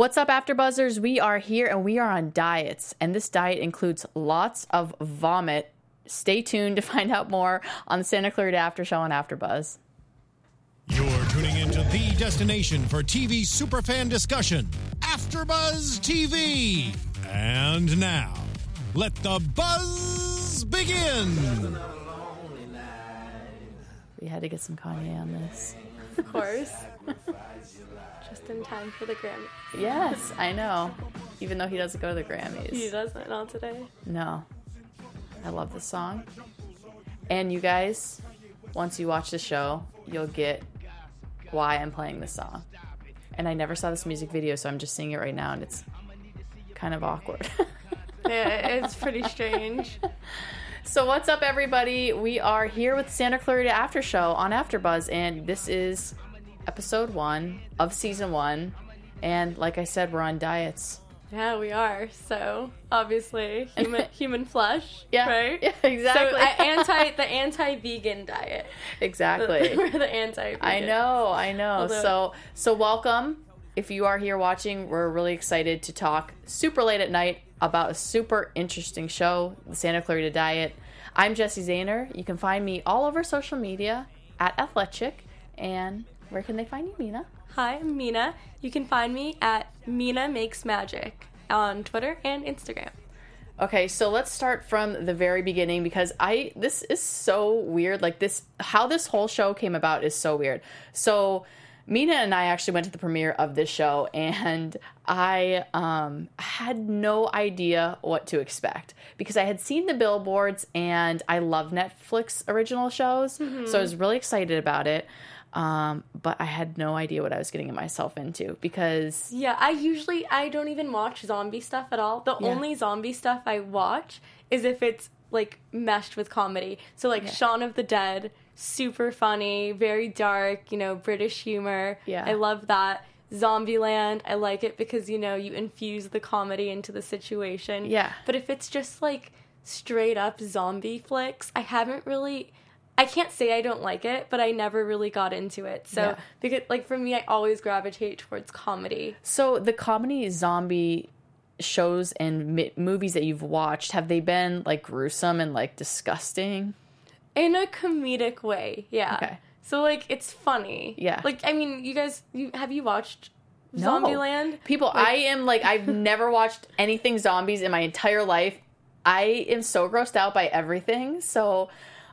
What's up, AfterBuzzers? We are here and we are on diets, and this diet includes lots of vomit. Stay tuned to find out more on the Santa Clarita After Show on AfterBuzz. You're tuning into the destination for TV superfan discussion, AfterBuzz TV. And now, let the buzz begin. We had to get some Kanye on this. Of course. Just in time for the Grammys. Yes, I know. Even though he doesn't go to the Grammys. He doesn't, not today. No. I love this song. And you guys, once you watch the show, you'll get why I'm playing this song. And I never saw this music video, so I'm just seeing it right now, and it's kind of awkward. Yeah, it's pretty strange. So what's up, everybody? We are here with Santa Clarita After Show on AfterBuzz, and this is episode one of season one. And like I said, we're on diets. Yeah, we are. So obviously, human human flesh. Yeah, Right. yeah, exactly. So anti the anti vegan diet. Exactly. We're the anti. I know, I know. Although- so so welcome. If you are here watching, we're really excited to talk super late at night about a super interesting show, the Santa Clarita Diet. I'm Jesse Zahner. You can find me all over social media at Athletic. And where can they find you, Mina? Hi, I'm Mina. You can find me at Mina Makes Magic on Twitter and Instagram. Okay, so let's start from the very beginning because I this is so weird. Like this how this whole show came about is so weird. So Mina and I actually went to the premiere of this show and I um had no idea what to expect because I had seen the billboards and I love Netflix original shows. So I was really excited about it. Um, but I had no idea what I was getting myself into because Yeah, I usually I don't even watch zombie stuff at all. The Yeah. only zombie stuff I watch is if it's like meshed with comedy. So like Shaun of the Dead, super funny, very dark, you know, British humor. Yeah. I love that. Zombieland, I like it because you know, you infuse the comedy into the situation. Yeah. But if it's just like straight up zombie flicks, I haven't really I can't say I don't like it, but I never really got into it. So Yeah. because like for me I always gravitate towards comedy. So the comedy zombie shows and mi- movies that you've watched have they been like gruesome and like disgusting? In a comedic way yeah Okay. so like it's funny Yeah. like i mean you guys you have you watched No. zombieland People, I am like I've never watched anything zombies in my entire life. I am so grossed out by everything. So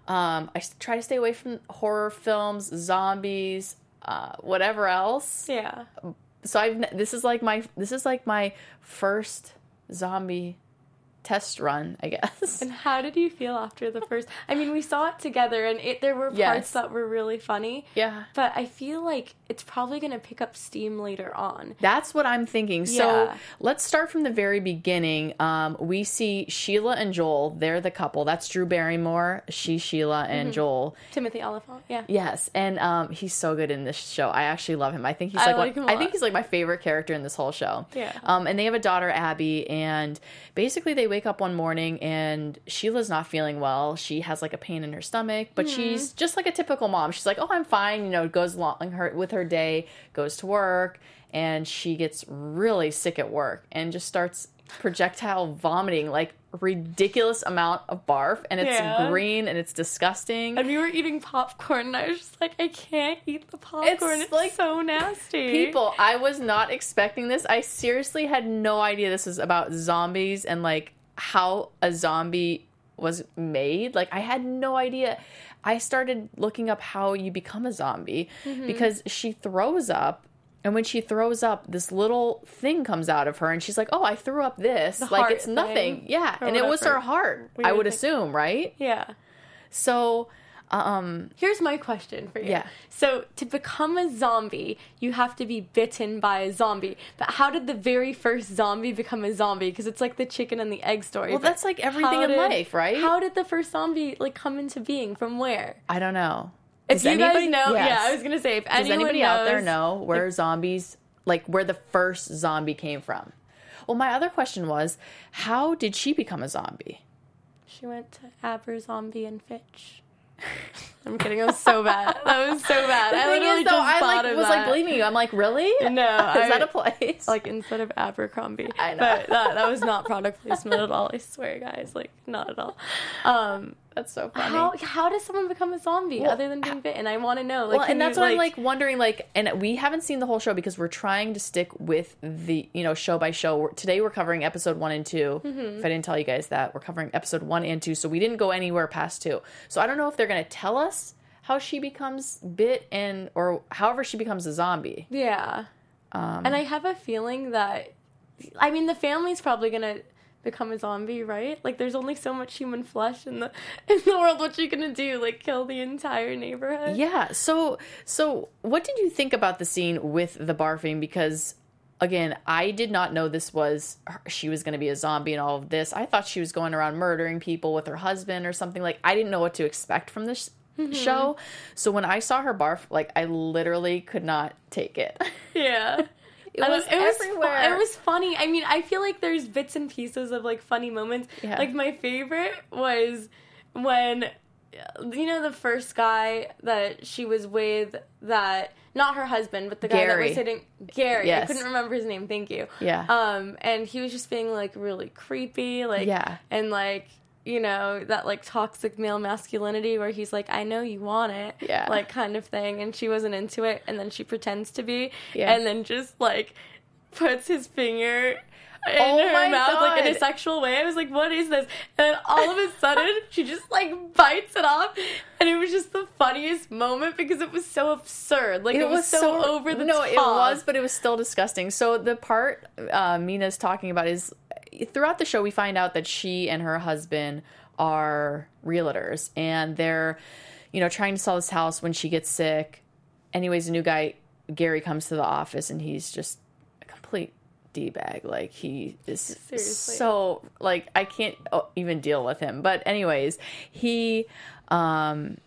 um, I try to stay away from horror films, zombies, uh, whatever else. yeah So I've this is like my this is like my first zombie test run, I guess. and how did you feel after the first i mean we saw it together and it there were parts Yes. that were really funny Yeah. but i feel like it's probably going to pick up steam later on That's what I'm thinking. So let's start from the very beginning. Um, we see Sheila and Joel. They're the couple. That's Drew Barrymore. She's Sheila Mm-hmm. and Joel. timothy olyphant yeah Yes, and um, he's so good in this show. I actually love him. I think he's I like, like one, I think he's like my favorite character in this whole show. Yeah. Um, and they have a daughter Abby, and basically they wake up one morning and Sheila's not feeling well. She has like a pain in her stomach, but Mm-hmm. she's just like a typical mom. She's like, "Oh, I'm fine." You know, it goes along her with her day, goes to work, and she gets really sick at work and just starts projectile vomiting like ridiculous amount of barf and it's Yeah. green and it's disgusting. And we were eating popcorn and i was just like i can't eat the popcorn. It's, like- so nasty. People i was not expecting this. I seriously had no idea this was about zombies and like how a zombie was made like i had no idea. I started looking up how you become a zombie Mm-hmm. because she throws up and when she throws up this little thing comes out of her and she's like oh i threw up this. Like it's nothing. yeah and it was her heart We i would think- assume right? Yeah. So um Here's my question for you. Yeah. So to become a zombie, you have to be bitten by a zombie. But how did the very first zombie become a zombie? Because it's like the chicken and the egg story. well but that's like everything in did- life right How did the first zombie like come into being? From where? i don't know If Does you anybody- guys know, Yes. yeah, I was gonna say if Does anybody knows, out there know where zombies, like where the first zombie came from? Well, my other question was, how did she become a zombie? She went to Aber Zombie and Fitch. I'm kidding. It was so bad. That was so bad. The I literally is, though, just I thought like of was that. like believing you. I'm like, really? No, is I- that a place? like instead of Abercrombie. I know. But that, that was not product placement at all. I swear, guys. Like not at all. Um, that's so funny. how how does someone become a zombie Well, other than being bitten? I want to know. Like, well, and that's you, what I'm like wondering. Like, and we haven't seen the whole show because we're trying to stick with the you know show by show. Today we're covering episode one and 2 Mm-hmm. If I didn't tell you guys that, we're covering episode one and two, so we didn't go anywhere past two. So I don't know if they're going to tell us how she becomes bit and or however she becomes a zombie. Yeah. Um, And I have a feeling that, I mean, the family's probably gonna become a zombie, right? Like, there's only so much human flesh in the in the world. What you gonna do? Like, kill the entire neighborhood? Yeah. So so what did you think about the scene with the barfing? Because again, I did not know this was her- she was going to be a zombie and all of this. I thought she was going around murdering people with her husband or something. Like I didn't know what to expect from this mm-hmm. show. So when I saw her barf, like I literally could not take it. Yeah. It was it was fu- everywhere. it was funny. I mean, I feel like there's bits and pieces of like funny moments. Yeah. Like my favorite was when you know the first guy that she was with that not her husband, but the guy that was sitting Gary. Yes. I couldn't remember his name. Thank you. Yeah. Um, and he was just being like really creepy, like Yeah. and like you know that like toxic male masculinity where he's like, I know you want it, Yeah. like kind of thing, and she wasn't into it, and then she pretends to be, Yeah. and then just like puts his finger in Oh her mouth like in a sexual way. I was like, what is this? And then all of a sudden she just like bites it off and it was just the funniest moment because it was so absurd. Like it, was, so, over the no, top. it was, but it was still disgusting. So the part uh, Mina's talking about is throughout the show we find out that she and her husband are realtors and they're you know trying to sell this house when she gets sick. Anyways, a new guy Gary comes to the office and he's just a complete d bag. Like he is Seriously. so like I can't oh, even deal with him. But anyways, he um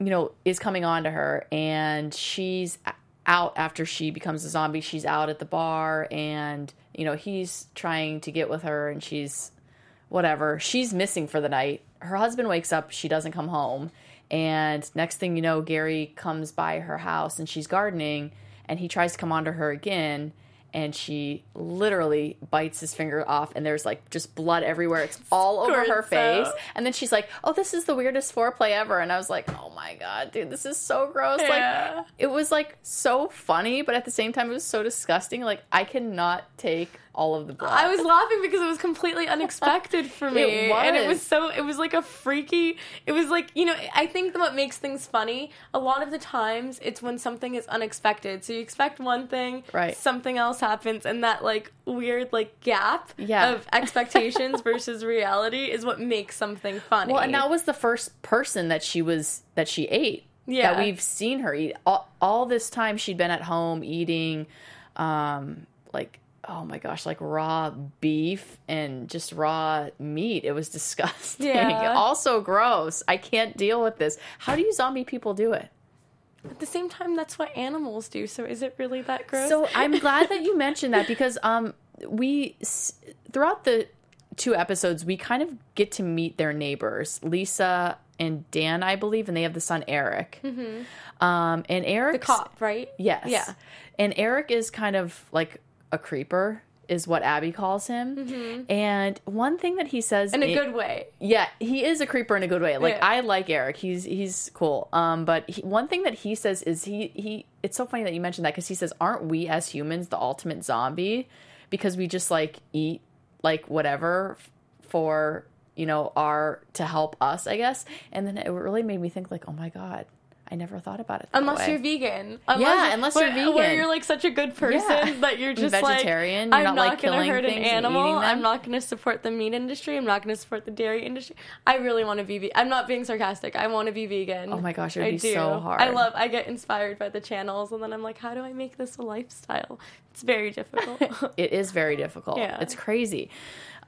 you know, is coming on to her and she's out after she becomes a zombie. She's out at the bar and, you know, he's trying to get with her and she's whatever. She's missing for the night. Her husband wakes up, she doesn't come home. And next thing you know, Gary comes by her house and she's gardening and he tries to come onto her again and she literally bites his finger off and there's like just blood everywhere. It's all over her face. And then she's like, "Oh, this is the weirdest foreplay ever." And I was like, "Oh my god, dude, this is so gross." Yeah. Like it was like so funny, but at the same time it was so disgusting. Like I cannot take all of the blood. I was laughing because it was completely unexpected for me. It And it was so it was like a freaky it was like, you know, I think what makes things funny, a lot of the times it's when something is unexpected. So you expect one thing, Right. something else happens and that like weird like gap Yeah. of expectations versus reality is what makes something funny. Well, and that was the first person that she was that she ate. Yeah. That we've seen her eat. All, all this time she'd been at home eating um like oh my gosh, like raw beef and just raw meat. It was disgusting. Yeah. Also gross. I can't deal with this. How do you zombie people do it? at the same time that's what animals do. So is it really that gross? So I'm glad that you mentioned that because um we throughout the two episodes we kind of get to meet their neighbors, Lisa and Dan, I believe, and they have the son Eric. Um, and Eric, the cop, right? yes, Yeah. and Eric is kind of like a creeper, is what Abby calls him. And one thing that he says In a i- good way. yeah, he is a creeper in a good way. Like Yeah. I like Eric. He's he's cool. Um, but he, one thing that he says is he he. It's so funny that you mentioned that because he says, "Aren't we as humans the ultimate zombie? Because we just like eat like whatever for you know our to help us, I guess." And then it really made me think like, "Oh my god, I never thought about it." That Unless way. you're vegan. Yeah, unless you're where, Where you're like such a good person Yeah. that you're just vegetarian, like, you're I'm not, like, gonna killing hurt an animal. I'm not gonna support the meat industry. I'm not gonna support the dairy industry. I really want to be vegan. I'm not being sarcastic. I want to be vegan. Oh my gosh, it would I be do. so hard. I love. I get inspired by the channels, and then I'm like, how do I make this a lifestyle? It's very difficult. it is very difficult. Yeah. It's crazy.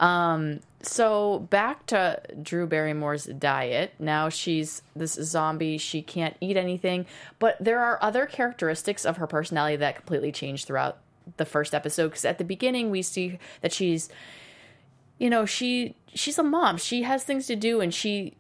Um, so back to Drew Barrymore's diet. Now she's this zombie. She can't eat anything, but there are other characteristics of her personality that completely change throughout the first episode. Because at the beginning, we see that she's, you know, she she's a mom. She has things to do, and she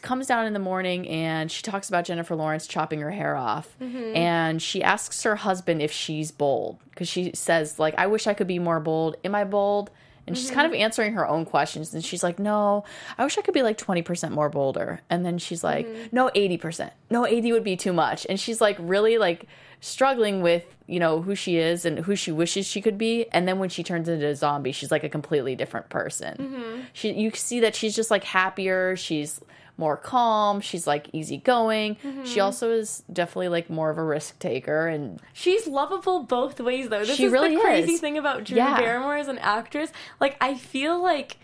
comes down in the morning and she talks about Jennifer Lawrence chopping her hair off. Mm-hmm. And she asks her husband if she's bold because she says, like, I wish I could be more bold. Am I bold? And she's kind of Mm-hmm. answering her own questions. And she's like, No, I wish I could be like 20% more bolder. And then she's like, Mm-hmm. No, 80%. No, 80 would be too much. And she's like, really like struggling with, you know, who she is and who she wishes she could be. And then when she turns into a zombie, she's like a completely different person. Mm-hmm. She, you see that she's just like happier. She's more calm. She's like easygoing. Mm-hmm. She also is definitely like more of a risk taker. And She's lovable both ways, though. This She is really the crazy is. thing about Drew Yeah. Barrymore as an actress. Like, I feel like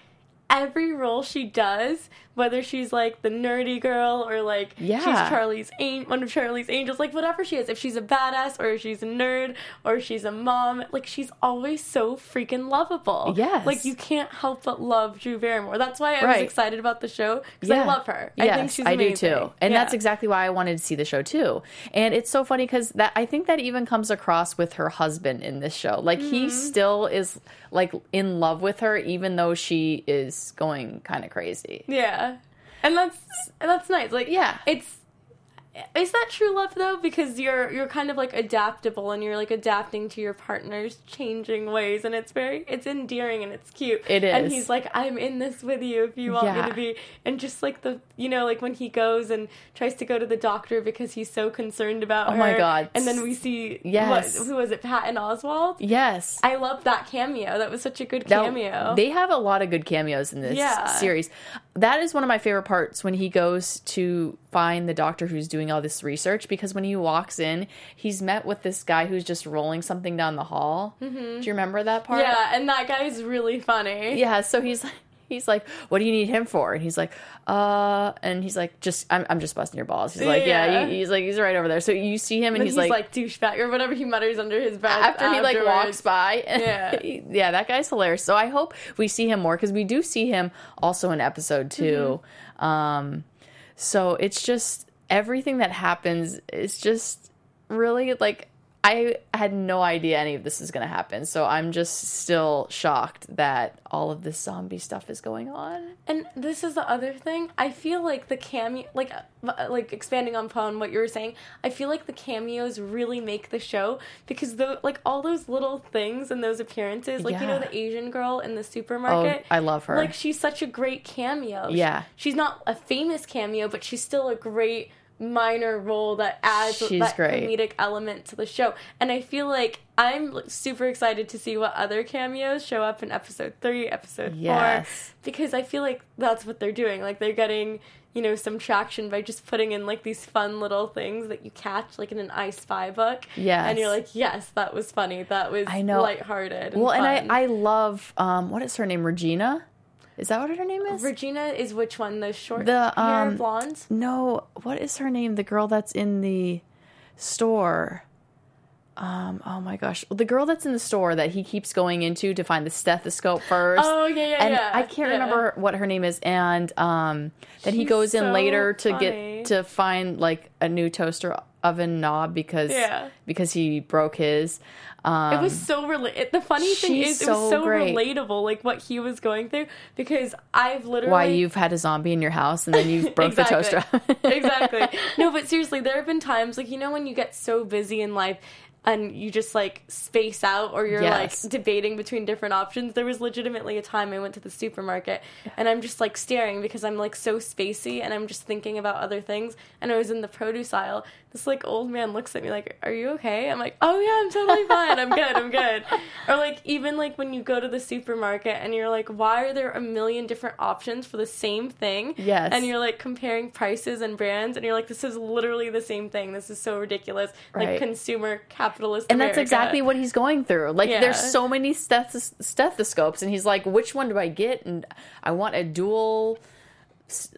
every role she does, whether she's like the nerdy girl or like Yeah. she's Charlie's an- one of Charlie's angels, like whatever she is, if she's a badass or she's a nerd or she's a mom, like she's always so freaking lovable. Yes. like you can't help but love Drew Barrymore. That's why I was excited about the show because I love her. Yes, I think she's I do too, and Yeah. that's exactly why I wanted to see the show too. And it's so funny because that I think that even comes across with her husband in this show. Like Mm-hmm. he still is like in love with her, even though she is going kind of crazy. Yeah. And that's and that's nice. Like Yeah. It's is that true love though? Because you're you're kind of like adaptable and you're like adapting to your partner's changing ways and it's very it's endearing and it's cute. It And he's like, I'm in this with you if you want Yeah. me to be and just like the you know, like when he goes and tries to go to the doctor because he's so concerned about Oh my. God. And then we see Yes. what, who was it, Patton Oswalt? Yes. I love that cameo. That was such a good Now, cameo. They have a lot of good cameos in this Yeah. series. That is one of my favorite parts when he goes to find the doctor who's doing all this research because when he walks in, he's met with this guy who's just rolling something down the hall. Do you remember that part? Mm-hmm. yeah, and that guy's really funny. Yeah, so he's like he's like, What do you need him for? And he's like, uh and he's like, just I'm I'm just busting your balls. He's like, Yeah, Yeah. he- he's like he's right over there. So you see him and he's, he's, like, like, douchebag or whatever he mutters under his breath after he like walks afterwards. by. Yeah. yeah, that guy's hilarious. So I hope we see him more because we do see him also in episode 2 Mm-hmm. Um, so it's just everything that happens is just really like I had no idea any of this is going to happen. So I'm just still shocked that all of this zombie stuff is going on. And this is the other thing. I feel like the cameo, like, uh, like expanding on upon what you were saying. I feel like the cameos really make the show because the like all those little things and those appearances, like you know the Asian girl in the supermarket. Oh, supermarket. I love her. Like she's such a great cameo. Yeah. She's that adds great. comedic element to the show. And I feel like I'm super excited to see what other cameos show up in episode three, episode four because I feel like that's what they're doing. Like they're getting, you know, some traction by just putting in like these fun little things that you catch like in an I Spy book. Yeah, And you're like, yes, that was funny. That was I know. lighthearted. And well, and. I I love um what is her name? Regina? Is that what her name is? Regina is which one? The short The, hair um, blonde? No, what is her name? The girl that's in the store. Um, oh my gosh. The girl that's in the store that he keeps going into to find the stethoscope first. Oh, yeah, yeah, and yeah. I can't Yeah. remember what her name is. And um, then he goes in so later to funny. get to find like a new toaster oven knob because Yeah. because he broke his. Um, It was so rela- The funny thing is, it was so relatable, like what he was going through, because I've literally why you've had a zombie in your house and then you broke the toaster. exactly. No, but seriously, there have been times like you know when you get so busy in life and you just like space out or you're Yes. like debating between different options. There was legitimately a time I went to the supermarket and I'm just like staring because I'm like so spacey and I'm just thinking about other things and I was in the produce aisle. This like old man looks at me like, "Are you okay?" I'm like, "Oh yeah, I'm totally fine. I'm good. I'm good." Or like even like when you go to the supermarket and you're like, "Why are there a million different options for the same thing?" Yes. And you're like comparing prices and brands and you're like, "This is literally the same thing. This is so ridiculous." Right. Like consumer capitalist and that's exactly what he's going through. Like Yeah. there's so many stethos- stethoscopes, and he's like, "Which one do I get?" And I want a dual,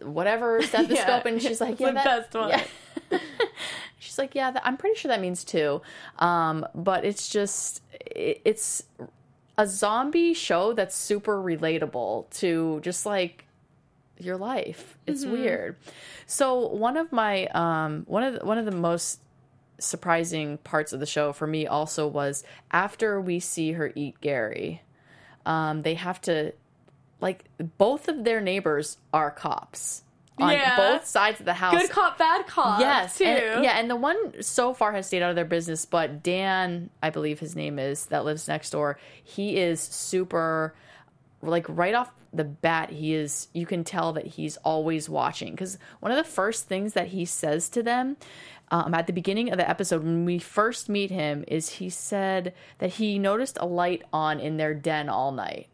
whatever stethoscope. and she's like, "Yeah, the that, best one." yeah." She's like, "Yeah, that, I'm pretty sure that means two. Um, but it's just it, it's a zombie show that's super relatable to just like your life. It's weird. So one of my um one of the, one of the most surprising parts of the show for me also was after we see her eat Gary, um, they have to like both of their neighbors are cops on Yeah. both sides of the house. Good cop, bad cop. Yes, too. and, yeah, and the one so far has stayed out of their business, but Dan, I believe his name is, that lives next door. He is super, like right off the bat, he is. You can tell that he's always watching because one of the first things that he says to them. Um, at the beginning of the episode, when we first meet him, is he said that he noticed a light on in their den all night.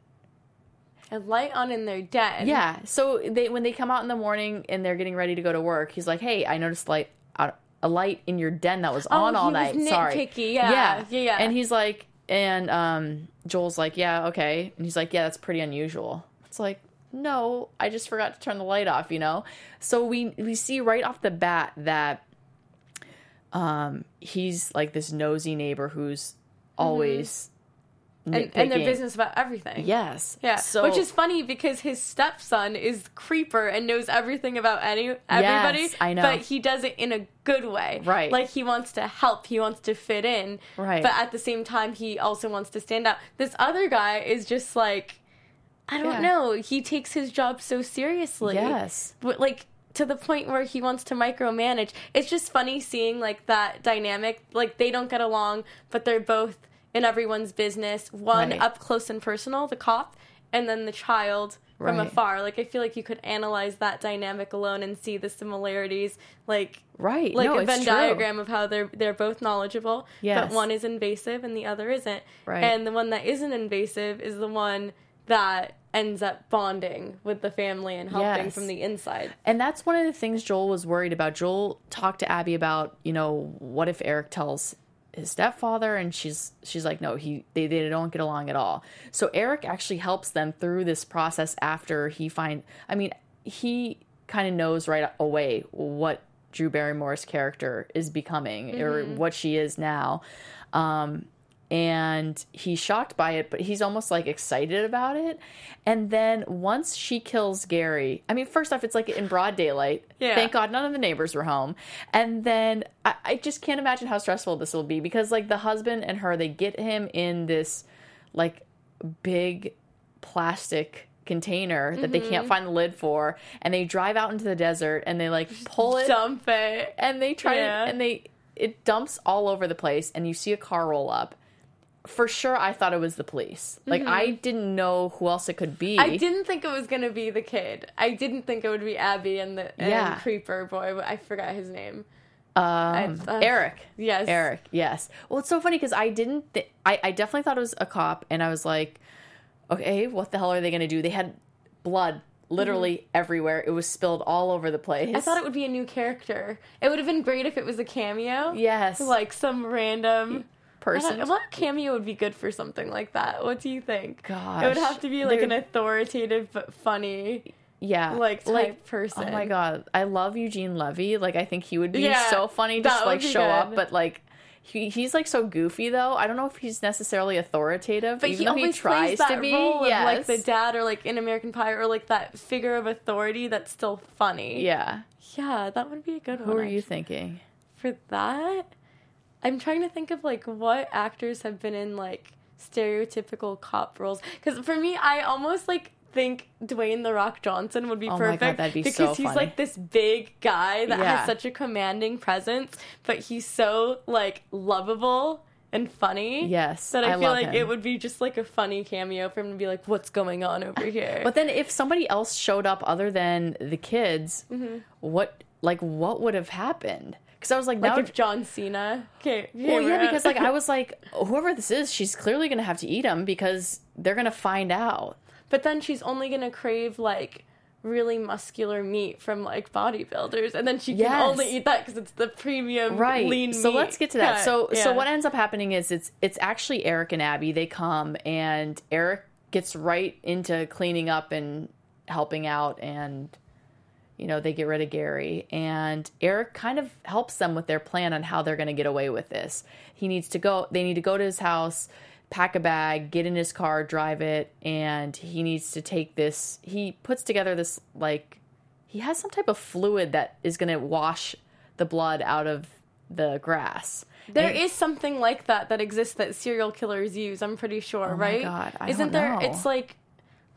A light on in their den. Yeah. So they when they come out in the morning and they're getting ready to go to work, he's like, "Hey, I noticed light out a light in your den that was on Oh, all night. Sorry." yeah. yeah, Yeah, yeah. And he's like, and um, Joel's like, "Yeah, okay." And he's like, "Yeah, that's pretty unusual." It's like, no, I just forgot to turn the light off. You know. So we we see right off the bat that um he's like this nosy neighbor who's always Mm-hmm. And, and their business about everything. Yes. Yeah, So which is funny because his stepson is creeper and knows everything about any everybody. Yes, I know. but he does it in a good way. Right. like he wants to help, he wants to fit in. Right. but at the same time, he also wants to stand out. This other guy is just like, I don't Yeah. know. He takes his job so seriously. Yes. but like to the point where he wants to micromanage. It's just funny seeing like that dynamic. Like they don't get along, but they're both in everyone's business. One Right. up close and personal, the cop, and then the child from Right. afar. Like I feel like you could analyze that dynamic alone and see the similarities. Like right. like no, a Venn diagram of how they're they're both knowledgeable, Yes. but one is invasive and the other isn't. Right. And the one that isn't invasive is the one that ends up bonding with the family and helping Yes. from the inside. And that's one of the things Joel was worried about. Joel talked to Abby about, you know, what if Eric tells his stepfather and she's she's like no he they, they don't get along at all. So eric actually helps them through this process after he find i mean he kind of knows right away what drew barrymore's character is becoming or what she is now. Um and he's shocked by it, but he's almost like excited about it. And then once she kills Gary, I mean, first off, it's like in broad daylight. Yeah. Thank God none of the neighbors were home. And then I, I just can't imagine how stressful this will be because, like, the husband and her, they get him in this, like, big plastic container that they Mm-hmm. can't find the lid for and they drive out into the desert and they like pull it Dump it. and they try Yeah. to, and they it dumps all over the place and you see a car roll up for sure i thought it was the police like i didn't know who else it could be Mm-hmm. I didn't think it was gonna be the kid. I didn't think it would be Abby and the and Yeah. creeper boy. but I forgot his name. um, I- uh, eric Yes, eric yes well it's so funny because i didn't th- I, I definitely thought it was a cop and i was like okay what the hell are they gonna do they had blood literally everywhere it was spilled all over the place Mm-hmm. I thought it would be a new character. It would have been great if it was a cameo. yes like some random person I don't- cameo would be good for something like that? What do you think? Gosh, it would have to be like an authoritative but funny. yeah like, type person. oh my god i love eugene levy like i think he would be Yeah, so funny just would like show up but like he, he's like so goofy though i don't know if he's necessarily authoritative But even he though always he tries plays that to be role of like the dad or like in American Pie or like that figure of authority that's still funny. yeah yeah, that would be a good who one. Who are you thinking for that? I'm trying to think of like what actors have been in like stereotypical cop roles. Because for me, I almost like think Dwayne the Rock Johnson would be Oh God, perfect that'd be because so he's like this big guy that Yeah. has such a commanding presence, but he's so like lovable and funny. Yes, that I, I feel like him. it would be just like a funny cameo for him to be like, "What's going on over here?" but then if somebody else showed up other than the kids mm-hmm. what like what would have happened because i was like, like if John Cena came, well yeah around. because like i was like whoever this is she's clearly gonna have to eat him because they're gonna find out But then she's only gonna crave like really muscular meat from like bodybuilders, and then she can Yes. only eat that because it's the premium right lean so meat let's get to that cut. so so what ends up happening is it's it's actually eric and abby they come and eric gets right into cleaning up and helping out and you know they get rid of gary and eric kind of helps them with their plan on how they're going to get away with this he needs to go they need to go to his house pack a bag get in his car drive it and he needs to take this he puts together this like he has some type of fluid that is going to wash the blood out of the grass. There And- is something like that that exists that serial killers use. I'm pretty sure, Oh my right? God, I Isn't there? know. It's like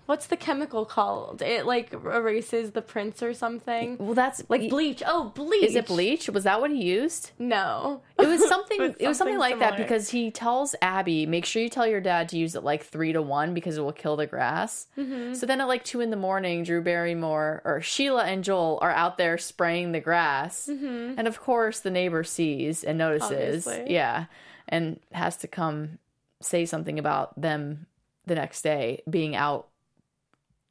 what's the chemical called? It like erases the prints or something. Well, that's Like bleach. Oh, bleach. Is it bleach? Was that what he used? No. It was something. But it was something like that because he tells Abby, "Make sure you tell your dad to use it like three to one because it will kill the grass." Mm-hmm. So then at like two in the morning, Drew Barrymore or Sheila and Joel are out there spraying the grass, and of course the neighbor sees and notices. Mm-hmm. Obviously. Yeah, and has to come say something about them the next day being out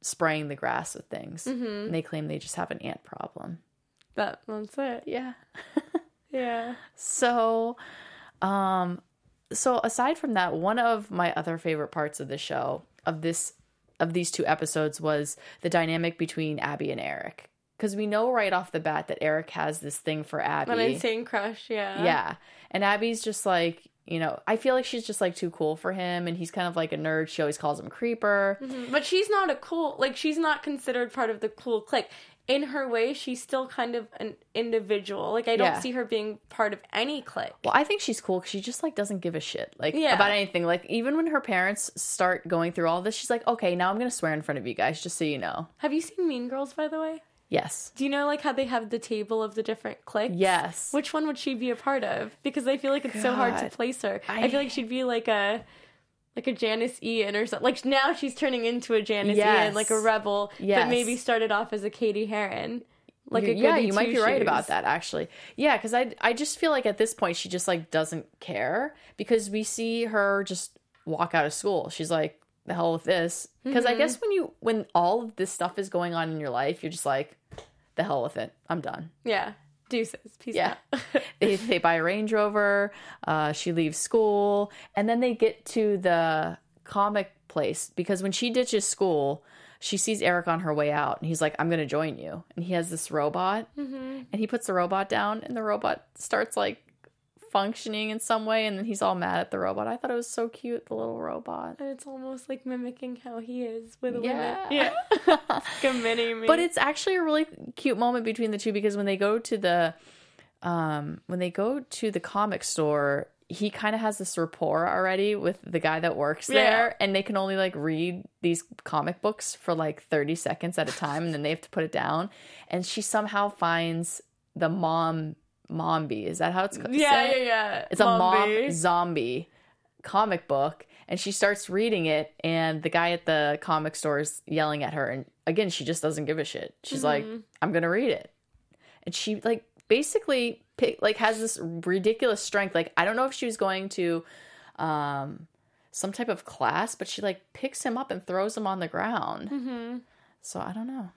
spraying the grass with things. Mm-hmm. And they claim they just have an ant problem. That that's it. Yeah. Yeah. So, um, so aside from that, one of my other favorite parts of the show of this of these two episodes was the dynamic between Abby and Eric. Because we know right off the bat that Eric has this thing for Abby. An insane crush. Yeah. yeah. And Abby's just like, you know, I feel like she's just like too cool for him and he's kind of like a nerd. She always calls him creeper. Mm-hmm. But she's not a cool. Like she's not considered part of the cool clique. In her way, she's still kind of an individual. Like I don't Yeah. see her being part of any clique. Well, I think she's cool because she just like doesn't give a shit like Yeah. about anything. Like even when her parents start going through all this, she's like, okay, now I'm gonna swear in front of you guys just so you know. Have you seen Mean Girls, by the way? Yes. Do you know like how they have the table of the different cliques? Yes. Which one would she be a part of? Because I feel like it's so hard to place her. I, I- feel like she'd be like a like a Janis Ian or something. Like now she's turning into a Janis Yes. Ian, like a rebel, Yes. but maybe started off as a Cady Heron. Like a yeah, you might be right about that actually. Yeah, because I I just feel like at this point she just like doesn't care because we see her just walk out of school. She's like, the hell with this. Because I Mm-hmm. guess when you when all of this stuff is going on in your life, you're just like, the hell with it. I'm done. Yeah. Deuces. Peace Yeah. out. they, they buy a Range Rover. Uh, she leaves school, and then they get to the comic place because when she ditches school, she sees Eric on her way out, and he's like, "I'm going to join you." And he has this robot, and he puts the robot down, and the robot starts like functioning in some way, and then he's all mad at the robot. I thought it was so cute, the little robot. And it's almost like mimicking how he is with a Yeah. woman. Yeah. like a mini me. But it's actually a really cute moment between the two because when they go to the um when they go to the comic store, he kind of has this rapport already with the guy that works Yeah. there and they can only like read these comic books for like 30 seconds at a time and then they have to put it down and she somehow finds the mom mombi. Is that how it's called? yeah, yeah, yeah. It's a mom zombie comic book, and she starts reading it, and the guy at the comic store is yelling at her, and again, she just doesn't give a shit. She's like, Mm-hmm. "I'm gonna read it," and she like basically pick, like has this ridiculous strength. Like I don't know if she was going to um some type of class, but she like picks him up and throws him on the ground. Mm-hmm. So I don't know,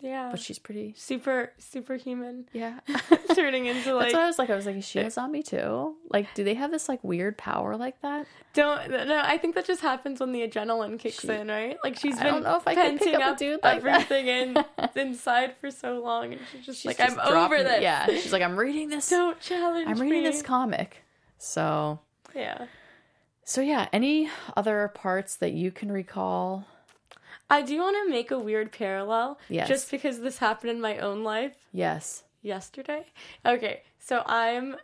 Yeah. but she's pretty. super superhuman. Yeah. Turning into like That's what I was like. I was like, is she a zombie too? Like, do they have this like weird power like that? Don't no. I think that just happens when the adrenaline kicks She- in, right? Like she's I been don't know if I could pick penting up a dude like everything in inside for so long, and she's just She's like, just I'm over this. Yeah, she's like, I'm reading this. Don't challenge me. I'm reading me. this comic. So, yeah. so yeah. Any other parts that you can recall? I do want to make a weird parallel. Yes. Just because this happened in my own life Yes. yesterday. Okay, so I'm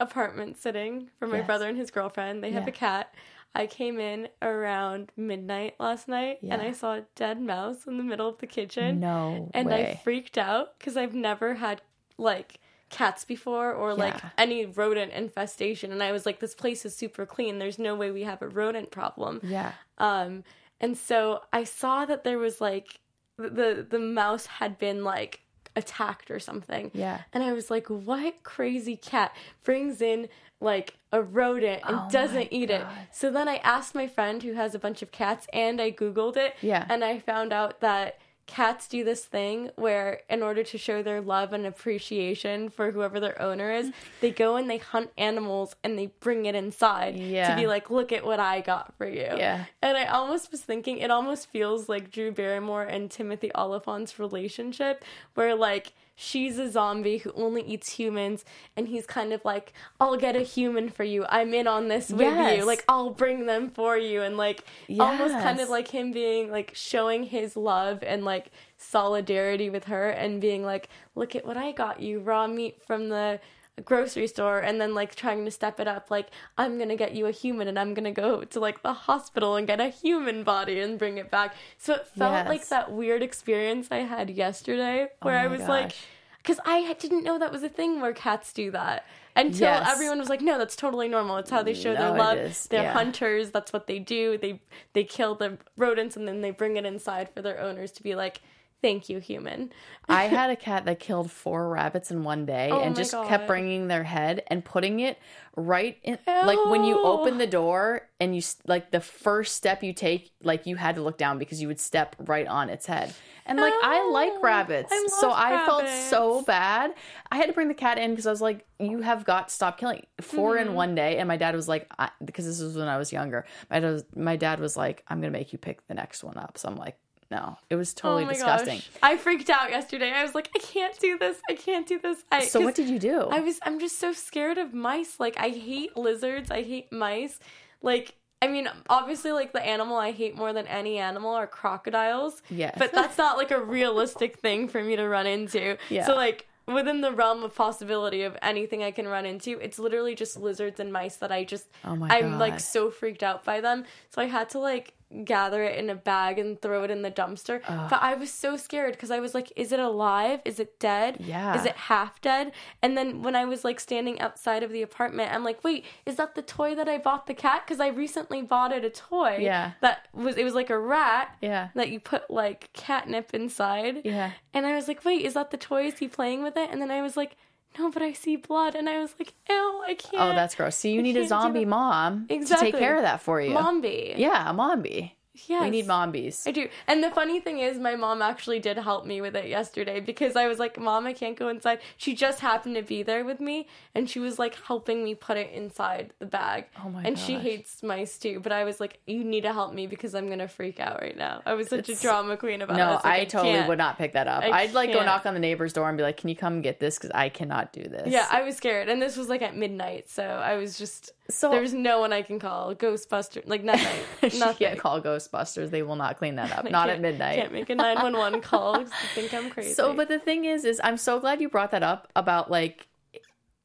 apartment sitting for my Yes. brother and his girlfriend. They have Yeah. a cat. I came in around midnight last night and I saw a dead mouse in the middle of the kitchen. No and way. I freaked out because I've never had like cats before or like any rodent infestation. And I was like, this place is super clean. There's no way we have a rodent problem. yeah. Um, and so I saw that there was like the the mouse had been like attacked or something. Yeah. And I was like, what crazy cat brings in like a rodent and Oh doesn't eat it? So then I asked my friend who has a bunch of cats and I Googled it. Yeah. And I found out that cats do this thing where in order to show their love and appreciation for whoever their owner is, they go and they hunt animals and they bring it inside to be like, look at what I got for you. Yeah. And I almost was thinking it almost feels like Drew Barrymore and Timothy Olyphant's relationship, where like she's a zombie who only eats humans, and he's kind of like, I'll get a human for you. I'm in on this with Yes. you. Like I'll bring them for you, and like almost kind of like him being like showing his love and like solidarity with her, and being like, look at what I got you, raw meat from the grocery store and then like trying to step it up like i'm gonna get you a human and i'm gonna go to like the hospital and get a human body and bring it back. So it felt Yes. like that weird experience i had yesterday where Oh i was like because i didn't know that was a thing where cats do that until Yes. everyone was like no that's totally normal. It's how they show No, their love. they're Yeah. hunters. That's what they do. They they kill the rodents and then they bring it inside for their owners to be like thank you human I had a cat that killed four rabbits in one day Oh and just God. kept bringing their head and putting it right in like when you open the door and you like the first step you take like you had to look down because you would step right on its head. And like I like rabbits. I so love I felt so bad. I had to bring the cat in because I was like you have got to stop killing 4 Mm-hmm. in one day and my dad was like I, because this was when I was younger. My dad was, my dad was like I'm going to make you pick the next one up. So I'm like no. It was oh totally oh disgusting. gosh i freaked out yesterday i was like i can't do this i can't do this I, So what did you do? I was I'm just so scared of mice. Like I hate lizards. I hate mice. Like I mean, obviously like the animal I hate more than any animal are crocodiles. Yes. But that's not like a realistic thing for me to run into. Yeah. So like within the realm of possibility of anything I can run into, it's literally just lizards and mice that I just Oh my I'm like so freaked out by them. So I had to like gather it in a bag and throw it in the dumpster. But I was so scared because I was like, is it alive? Is it dead? Yeah. Is it half dead? And then when I was like standing outside of the apartment, I'm like, wait, is that the toy that I bought the cat? Because I recently bought it a toy. Yeah. That was it was like a rat. Yeah. That you put like catnip inside. Yeah. And I was like, wait, is that the toy? Is he playing with it? And then I was like, no, but I see blood. And I was like, ew, I oh, can't. Oh, that's gross. So you I need a zombie mom to take care of that for you. Mombi. Yeah, a mombi. Yes. We need mombies. I do. And the funny thing is, my mom actually did help me with it yesterday because I was like, Mom, I can't go inside. She just happened to be there with me and she was like helping me put it inside the bag. Oh my And she hates mice too. But I was like, You need to help me because I'm going to freak out right now. I was such It's- a drama queen about it. No, I, like, totally can't. would not pick that up. I I'd like go knock on the neighbor's door and be like, "Can you come get this? Because I cannot do this." Yeah, I was scared. And this was like at midnight. So I was just. So- there's no one I can call. Ghostbuster. Like nothing. she nothing. can't call Ghostbusters. They will not clean that up. Not at midnight. Can't make a 911 call because they think I'm crazy. So, but the thing is, is I'm so glad you brought that up about like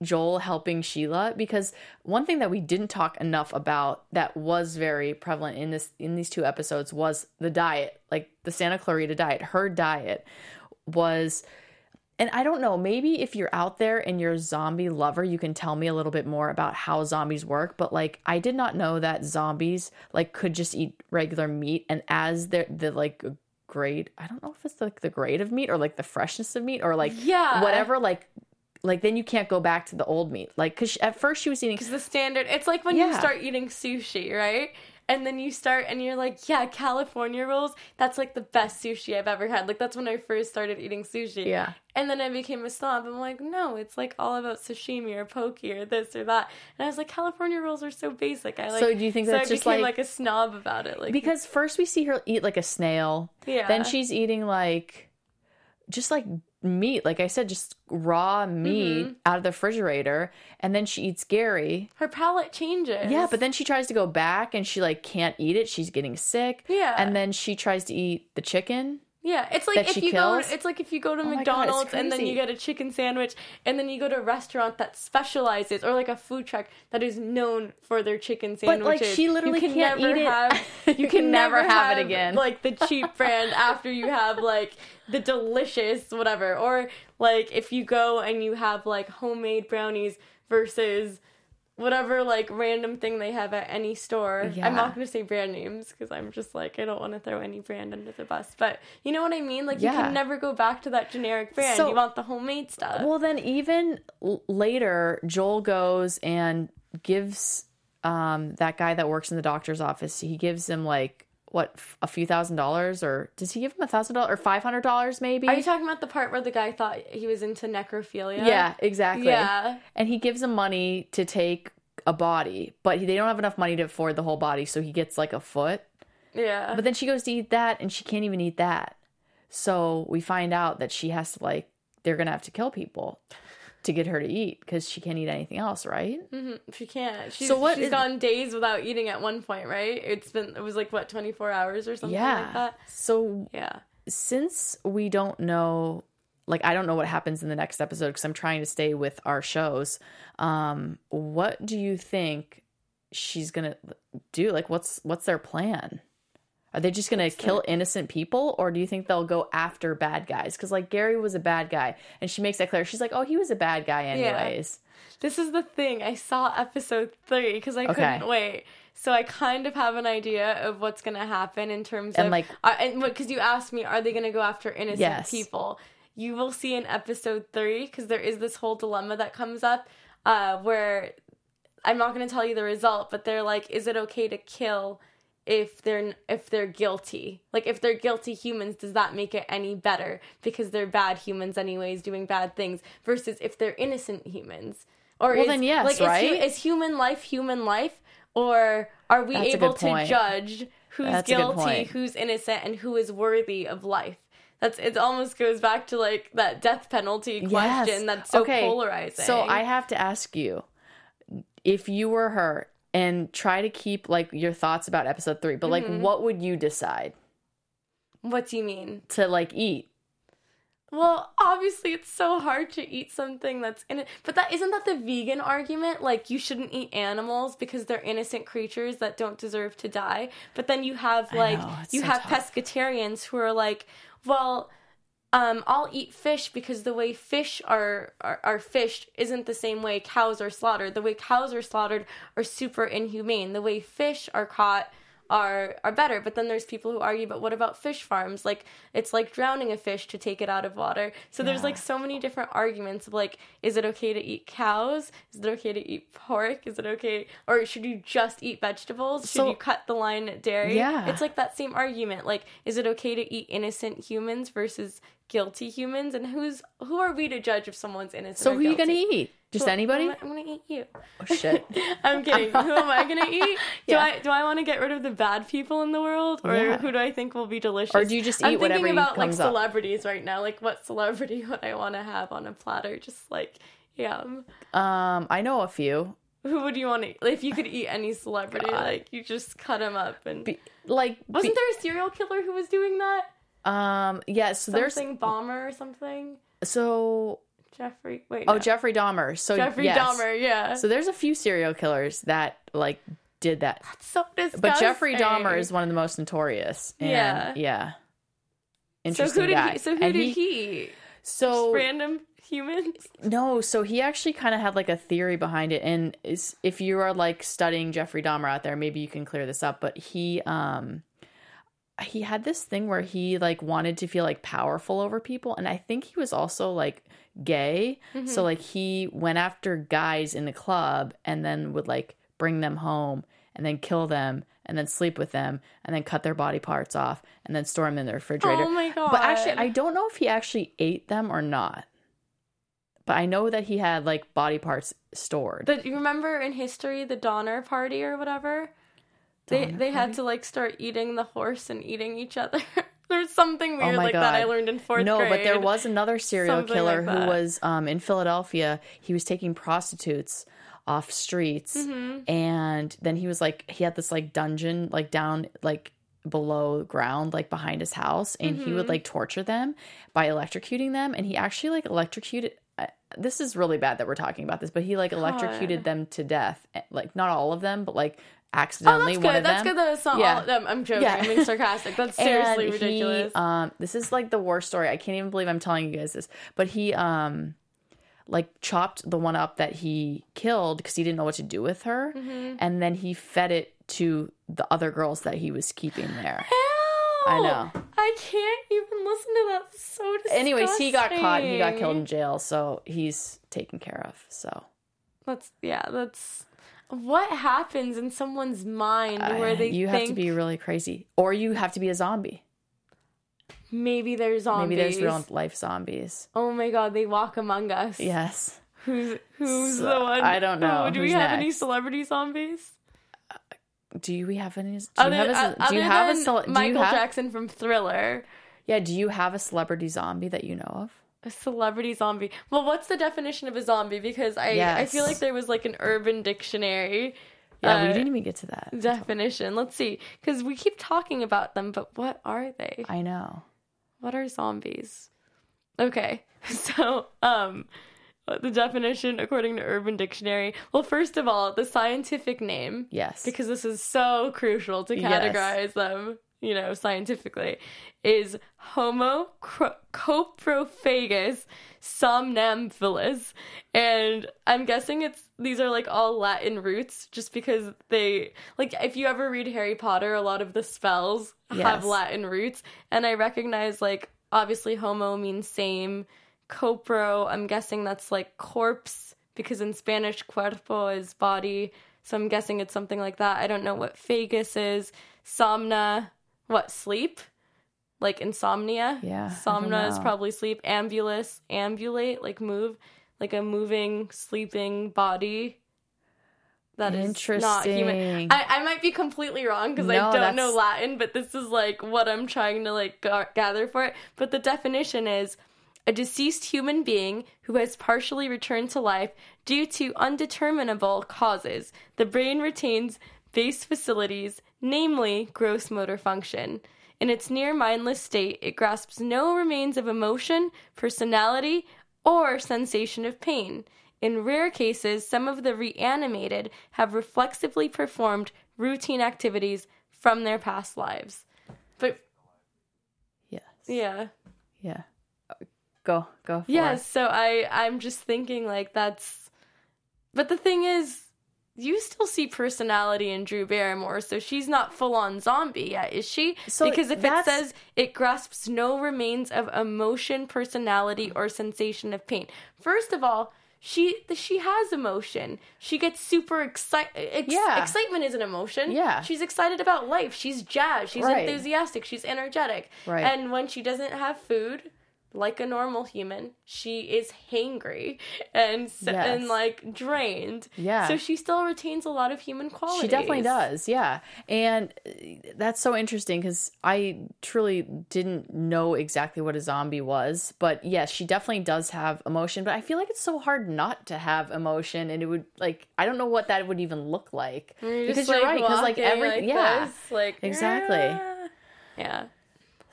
Joel helping Sheila because one thing that we didn't talk enough about that was very prevalent in this in these two episodes was the diet, like the Santa Clarita diet. Her diet was and I don't know, maybe if you're out there and you're a zombie lover, you can tell me a little bit more about how zombies work. But like, I did not know that zombies like could just eat regular meat, and as the the like grade, I don't know if it's like the grade of meat or like the freshness of meat or like Yeah. whatever, like like then you can't go back to the old meat, like because at first she was eating. Because the standard, it's like when you start eating sushi, right? And then you start and you're like, yeah, California rolls, that's like the best sushi I've ever had. Like, that's when I first started eating sushi. Yeah. And then I became a snob. I'm like, no, it's like all about sashimi or poke or this or that. And I was like, California rolls are so basic. I like. So do you think so that's I just became like- like a snob about it? Like, because first we see her eat like a snail. Yeah. Then she's eating like just like meat, like I said, just raw meat Mm-hmm. out of the refrigerator. And then she eats Gary. her palate changes. Yeah, but then she tries to go back and she like can't eat it. She's getting sick. Yeah. And then she tries to eat the chicken. Yeah, it's like if you kills? go, it's like if you go to oh God, McDonald's and then you get a chicken sandwich, and then you go to a restaurant that specializes, or like a food truck that is known for their chicken sandwiches. But, like, she literally you can can't never eat it. Have, You can never have it again. Like the cheap brand after you have like the delicious whatever, or like if you go and you have like homemade brownies versus whatever like random thing they have at any store. Yeah. I'm not going to say brand names because I'm just like I don't want to throw any brand under the bus. But you know what I mean? Like you can never go back to that generic brand. So- you want the homemade stuff. Well, then even l- later, Joel goes and gives um, that guy that works in the doctor's office. He gives him like what a few thousand dollars, or does he give him a thousand dollars or five hundred dollars maybe? Are you talking about the part where the guy thought he was into necrophilia? yeah, exactly. Yeah. and he gives him money to take a body, but they don't have enough money to afford the whole body, so he gets like a foot. Yeah. But then she goes to eat that, and she can't even eat that. So we find out that she has to like they're gonna have to kill people to get her to eat because she can't eat anything else, right? Mhm. She can't. She's, So what she's is- gone days without eating at one point, right? It's been it was like what 24 hours or something yeah. like that. So Yeah. since we don't know like I don't know what happens in the next episode because I'm trying to stay with our shows. Um, what do you think she's gonna do? Like, what's what's their plan? Are they just gonna kill innocent people, or do you think they'll go after bad guys? Because like Gary was a bad guy, and she makes that clear. She's like, "Oh, he was a bad guy, anyways." This is the thing. I saw episode three because I couldn't wait. So I kind of have an idea of what's going to happen in terms And, of like- uh, and because you asked me, are they going to go after innocent Yes. people? You will see in episode three because there is this whole dilemma that comes up uh, where I'm not going to tell you the result, but they're like, is it okay to kill if they're if they're guilty? Like if they're guilty humans, does that make it any better because they're bad humans anyways, doing bad things versus if they're innocent humans? Or Well, is, then yes, like, is right? Is, human life human life, or are we That's able to judge who's That's guilty, who's innocent, and who is worthy of life? That's it. Almost goes back to like that death penalty question. That's so polarizing. So I have to ask you, if you were her, and try to keep like your thoughts about episode three, but Mm-hmm. like, what would you decide what do you mean? to like eat? Well, obviously, it's so hard to eat something that's in it. But that isn't that the vegan argument? Like you shouldn't eat animals because they're innocent creatures that don't deserve to die. But then you have like know, you so have tough. pescatarians who are like, well. Um, I'll eat fish because the way fish are, are are fished isn't the same way cows are slaughtered. The way cows are slaughtered are super inhumane. The way fish are caught are are better. But then there's people who argue, but what about fish farms? Like it's like drowning a fish to take it out of water. So there's like so many different arguments of like, is it okay to eat cows? Is it okay to eat pork? Is it okay or should you just eat vegetables? Should So- you cut the line at dairy? Yeah. It's like that same argument. Like, is it okay to eat innocent humans versus guilty humans? And who's who are we to judge if someone's innocent? So who are you gonna eat? Just anybody? I'm gonna, I'm gonna eat you. Oh shit! I'm kidding. Who am I gonna eat? Do Yeah. I do I want to get rid of the bad people in the world, or Yeah. who do I think will be delicious? Or do you just eat I'm eat whatever thinking about like up? celebrities right now. Like what celebrity would I want to have on a platter? Just like yeah. Um, I know a few. Who would you want to? If you could eat any celebrity, God. like you just cut them up and. Be, like, Wasn't be- there a serial killer who was doing that? Um, yeah. So there's Something bomber or something. so Jeffrey. Wait. oh no. Jeffrey Dahmer. So Jeffrey yes. Dahmer. Yeah. So there's a few serial killers that like did that. That's so disgusting. But Jeffrey Dahmer is one of the most notorious. And, Yeah. yeah. So Interesting who did guy. he? So who And did he? eat? So Random humans. no, so he actually kind of had like a theory behind it, and is, if you are like studying Jeffrey Dahmer out there, maybe you can clear this up. But he um he had this thing where he like wanted to feel like powerful over people, and I think he was also like gay. Mm-hmm. So like he went after guys in the club and then would like bring them home and then kill them and then sleep with them and then cut their body parts off and then store them in the refrigerator. Oh my god. But actually, I don't know if he actually ate them or not. But I know that he had like body parts stored. But you remember in history the Donner Party or whatever? They they had to like start eating the horse and eating each other. There's something weird Oh like that I learned in fourth no, grade. but there was another serial Something killer like who was um, in Philadelphia. He was taking prostitutes off streets, Mm-hmm. and then he was like, he had this like dungeon like down like below ground like behind his house and he Mm-hmm. would like torture them by electrocuting them and he actually like electrocuted uh, this is really bad that we're talking about this but he like electrocuted them to death Eh, like not all of them but like Oh, accidentally that's one good. That's them good that it's not Yeah. all of them. I'm joking. Yeah. I'm being sarcastic. That's seriously and ridiculous. He, um, this is like the worst story. I can't even believe I'm telling you guys this. But he um, like chopped the one up that he killed because he didn't know what to do with her, Mm-hmm. and then he fed it to the other girls that he was keeping there. I know. I can't even listen to that. It's so disgusting. Anyways, he got caught. He got killed in jail, so he's taken care of. So That's yeah. That's what happens in someone's mind where I- they you think have to be really crazy, or you have to be a zombie. maybe there's zombies. Maybe there's real life zombies. Oh my god, they walk among us. Yes. Who's who's So, the one? I don't know. Oh, do we Who's have any celebrity zombies? Do we have any? Do you have a? uh, Do you have a? cele- Michael have? Jackson from Thriller? Yeah. Do you have a celebrity zombie that you know of? A celebrity zombie. Well, what's the definition of a zombie? Because I I feel like there was like an Urban Dictionary Yeah, uh, we didn't even get to that. definition. Let's see, because we keep talking about them, but what are they? I know. What are zombies? Okay. So, um the definition according to Urban Dictionary. Well, first of all, the scientific name Yes. because this is so crucial to Yes. categorize them, you know, scientifically, is Homo cro- coprophagus somnambulus. And I'm guessing it's these are like all Latin roots just because they like if you ever read Harry Potter, a lot of the spells have Latin roots. And I recognize like obviously homo means same. Copro, I'm guessing that's like corpse because in Spanish cuerpo is body. So I'm guessing it's something like that. I don't know what phagus is. Somna, what sleep? Like insomnia? Yeah, Somna is probably sleep. Ambulus, ambulate, like move, like a moving, sleeping body. That is not human. I, I might be completely wrong because No, I don't know Latin, but this is like what I'm trying to like ga- gather for it. But the definition is a deceased human being who has partially returned to life due to undeterminable causes. The brain retains base facilities, namely gross motor function. In its near mindless state, it grasps no remains of emotion, personality, or sensation of pain. In rare cases, some of the reanimated have reflexively performed routine activities from their past lives. But yes. yeah. Yeah. Go. Go. For Yes, it. so I I'm just thinking like that's But the thing is you still see personality in Drew Barrymore, so she's not full on zombie yet, is she? So because if it says it grasps no remains of emotion, personality, or sensation of pain. First of all, she she has emotion. She gets super excited. Ex- Yeah. Excitement is an emotion. Yeah. She's excited about life. She's jazzed. She's Right. enthusiastic. She's energetic. Right. And when she doesn't have food, like a normal human, she is hangry and Yes. and like drained. Yeah. So she still retains a lot of human qualities. She definitely does, yeah. And uh, that's so interesting because I truly didn't know exactly what a zombie was. But yes, she definitely does have emotion. But I feel like it's so hard not to have emotion. And it would, like, I don't know what that would even look like. You're because just, you're right. Because, like, every, like yeah. this, like Exactly. "Ah." Yeah.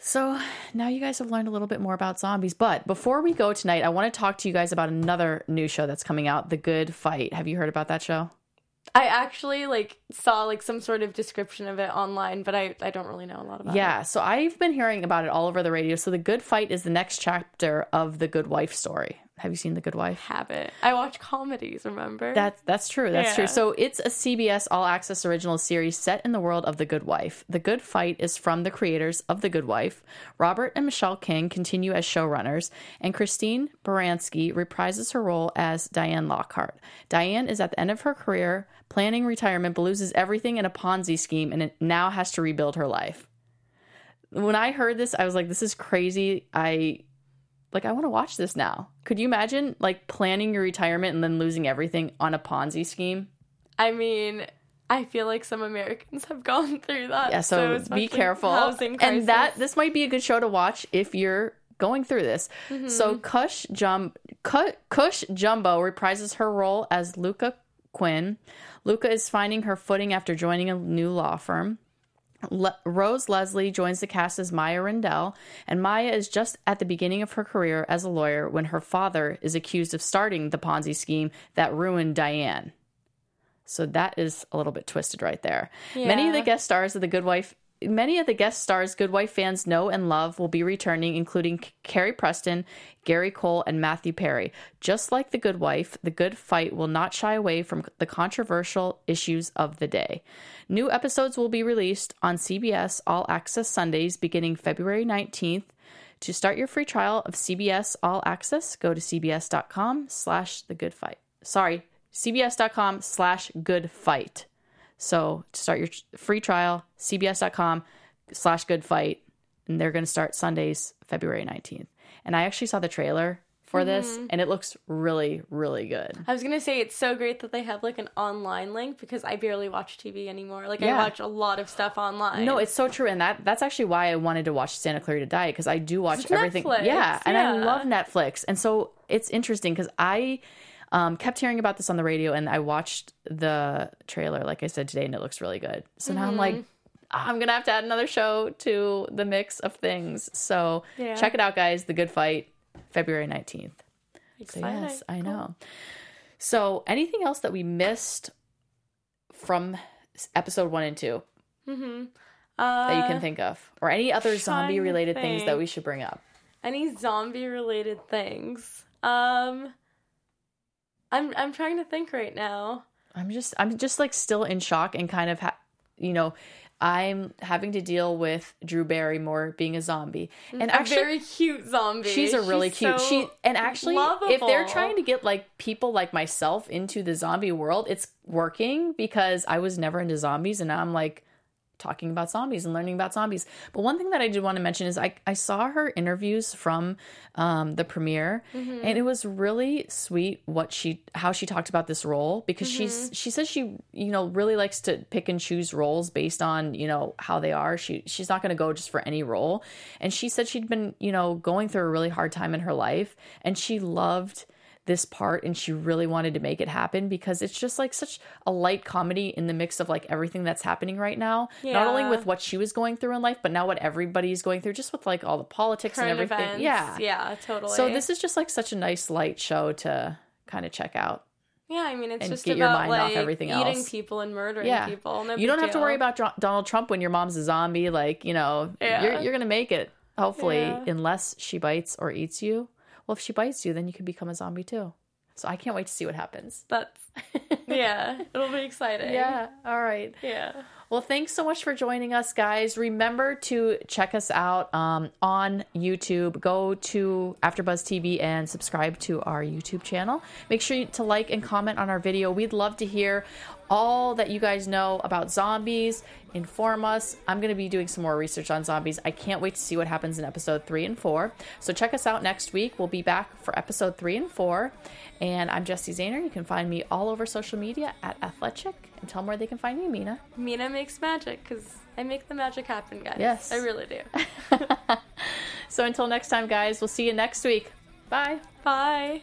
So now you guys have learned a little bit more about zombies. But before we go tonight, I want to talk to you guys about another new show that's coming out, The Good Fight. Have you heard about that show? I actually like saw like some sort of description of it online, but I I don't really know a lot about it. Yeah, so I've been hearing about it all over the radio. So The Good Fight is the next chapter of the Good Wife story. Have you seen The Good Wife? Habit. I watch comedies, remember? That's that's true. That's true. So it's a CBS All Access original series set in the world of The Good Wife. The Good Fight is from the creators of The Good Wife. Robert and Michelle King continue as showrunners, and Christine Baranski reprises her role as Diane Lockhart. Diane is at the end of her career, planning retirement, but loses everything in a Ponzi scheme, and it now has to rebuild her life. When I heard this, I was like, "This is crazy." I like I want to watch this now. Could you imagine like planning your retirement and then losing everything on a Ponzi scheme? I mean, I feel like some Americans have gone through that. Yeah, so, especially be careful. And that this might be a good show to watch if you're going through this. Mm-hmm. So Kush Jum Kush Jumbo reprises her role as Lucca Quinn. Luca is finding her footing after joining a new law firm. Le- Rose Leslie joins the cast as Maia Rindell, and Maia is just at the beginning of her career as a lawyer when her father is accused of starting the Ponzi scheme that ruined Diane. So that is a little bit twisted right there. Many of the guest stars of The Good Wife, many of the guest stars Good Wife fans know and love will be returning, including Carrie Preston, Gary Cole, and Matthew Perry. Just like The Good Wife, The Good Fight will not shy away from the controversial issues of the day. New episodes will be released on CBS All Access Sundays beginning February 19th. To start your free trial of CBS All Access, go to cbs.com slash the good fight. Sorry, cbs.com slash good fight. So to start your free trial, cbs.com slash good fight. And they're going to start Sundays, February 19th. And I actually saw the trailer for this mm-hmm. and it looks really, really good. I was gonna say it's so great that they have like an online link because I barely watch TV anymore. Like Yeah. I watch a lot of stuff online. No, it's so true, and that that's actually why I wanted to watch Santa Clarita Diet because I do watch everything. Netflix, yeah, and I love Netflix, and so it's interesting because I um, kept hearing about this on the radio, and I watched the trailer, like I said today, and it looks really good. So now I'm like. Mm-hmm. I'm gonna have to add another show to the mix of things. So Yeah. check it out, guys. The Good Fight. February 19th. So, yes, I Cool. know. So, anything else that we missed from episode one and two Uh, that you can think of? Or any other zombie related things that we should bring up? any zombie related things. Um, I'm I'm trying to think right now. I'm just I'm just like still in shock and kind of ha- you know I'm having to deal with Drew Barrymore being a zombie. And a actually very cute zombie. she's a really cute. so she and actually if they're trying to get like people like myself into the zombie world, it's working because I was never into zombies and now I'm like talking about zombies and learning about zombies. But one thing that I did want to mention is I, I saw her interviews from um, the premiere, Mm-hmm. and it was really sweet what she how she talked about this role because Mm-hmm. she's she says she you know really likes to pick and choose roles based on you know how they are. She she's not going to go just for any role, and she said she'd been you know going through a really hard time in her life, and she loved this part and she really wanted to make it happen because it's just like such a light comedy in the mix of like everything that's happening right now Yeah. not only with what she was going through in life but now what everybody's going through just with like all the politics current and everything events. yeah yeah, totally. so this is just like such a nice light show to kind of check out yeah, I mean, it's just get your about mind off like everything eating else. people and murdering yeah people. No you don't have to worry about donald trump when your mom's a zombie like you know Yeah. you're, you're gonna make it hopefully Yeah. unless she bites or eats you well if she bites you then you could become a zombie too so i can't wait to see what happens That's yeah, it'll be exciting. Yeah. All right. yeah. Well, thanks so much for joining us, guys. Remember to check us out um, on YouTube. Go to AfterBuzz TV and subscribe to our YouTube channel. Make sure to like and comment on our video. We'd love to hear all that you guys know about zombies. Inform us. I'm going to be doing some more research on zombies. I can't wait to see what happens in episode three and four. So check us out next week. We'll be back for episode three and four. And I'm Jesse Zahner. You can find me all over social media at Athletic. And tell them where they can find you, Mina. Mina makes magic because I make the magic happen, guys. Yes. I really do. So until next time, guys, we'll see you next week. Bye. Bye.